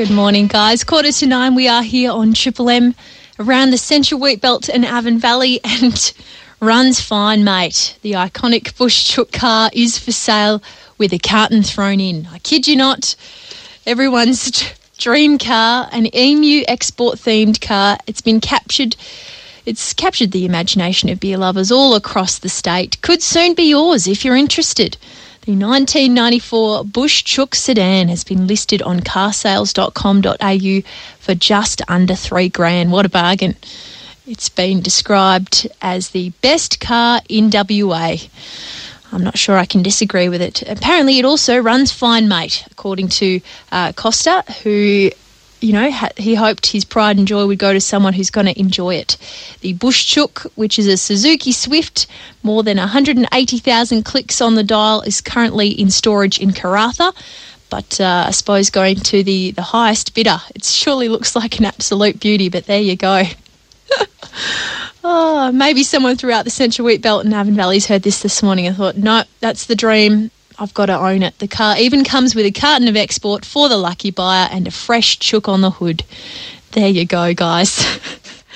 Good morning, guys. Quarter to nine, we are here on Triple M around the Central Wheat Belt and Avon Valley and runs fine, mate. The iconic Bush Chook car is for sale with a carton thrown in. I kid you not, everyone's dream car, an Emu export themed car. It's been captured. It's captured the imagination of beer lovers all across the state. Could soon be yours if you're interested. The 1994 Bush Chook sedan has been listed on carsales.com.au for just under three grand. What a bargain! It's been described as the best car in WA. I'm not sure I can disagree with it. Apparently, it also runs fine, mate, according to uh, Costa, who you know, he hoped his pride and joy would go to someone who's going to enjoy it. The Bush Chook, which is a Suzuki Swift, more than 180,000 clicks on the dial, is currently in storage in Karratha. But uh, I suppose going to the, the highest bidder, it surely looks like an absolute beauty, but there you go. oh, maybe someone throughout the Central Wheat Belt and Avon Valley's heard this this morning and thought, no, that's the dream. I've got to own it. The car even comes with a carton of export for the lucky buyer and a fresh chook on the hood. There you go, guys.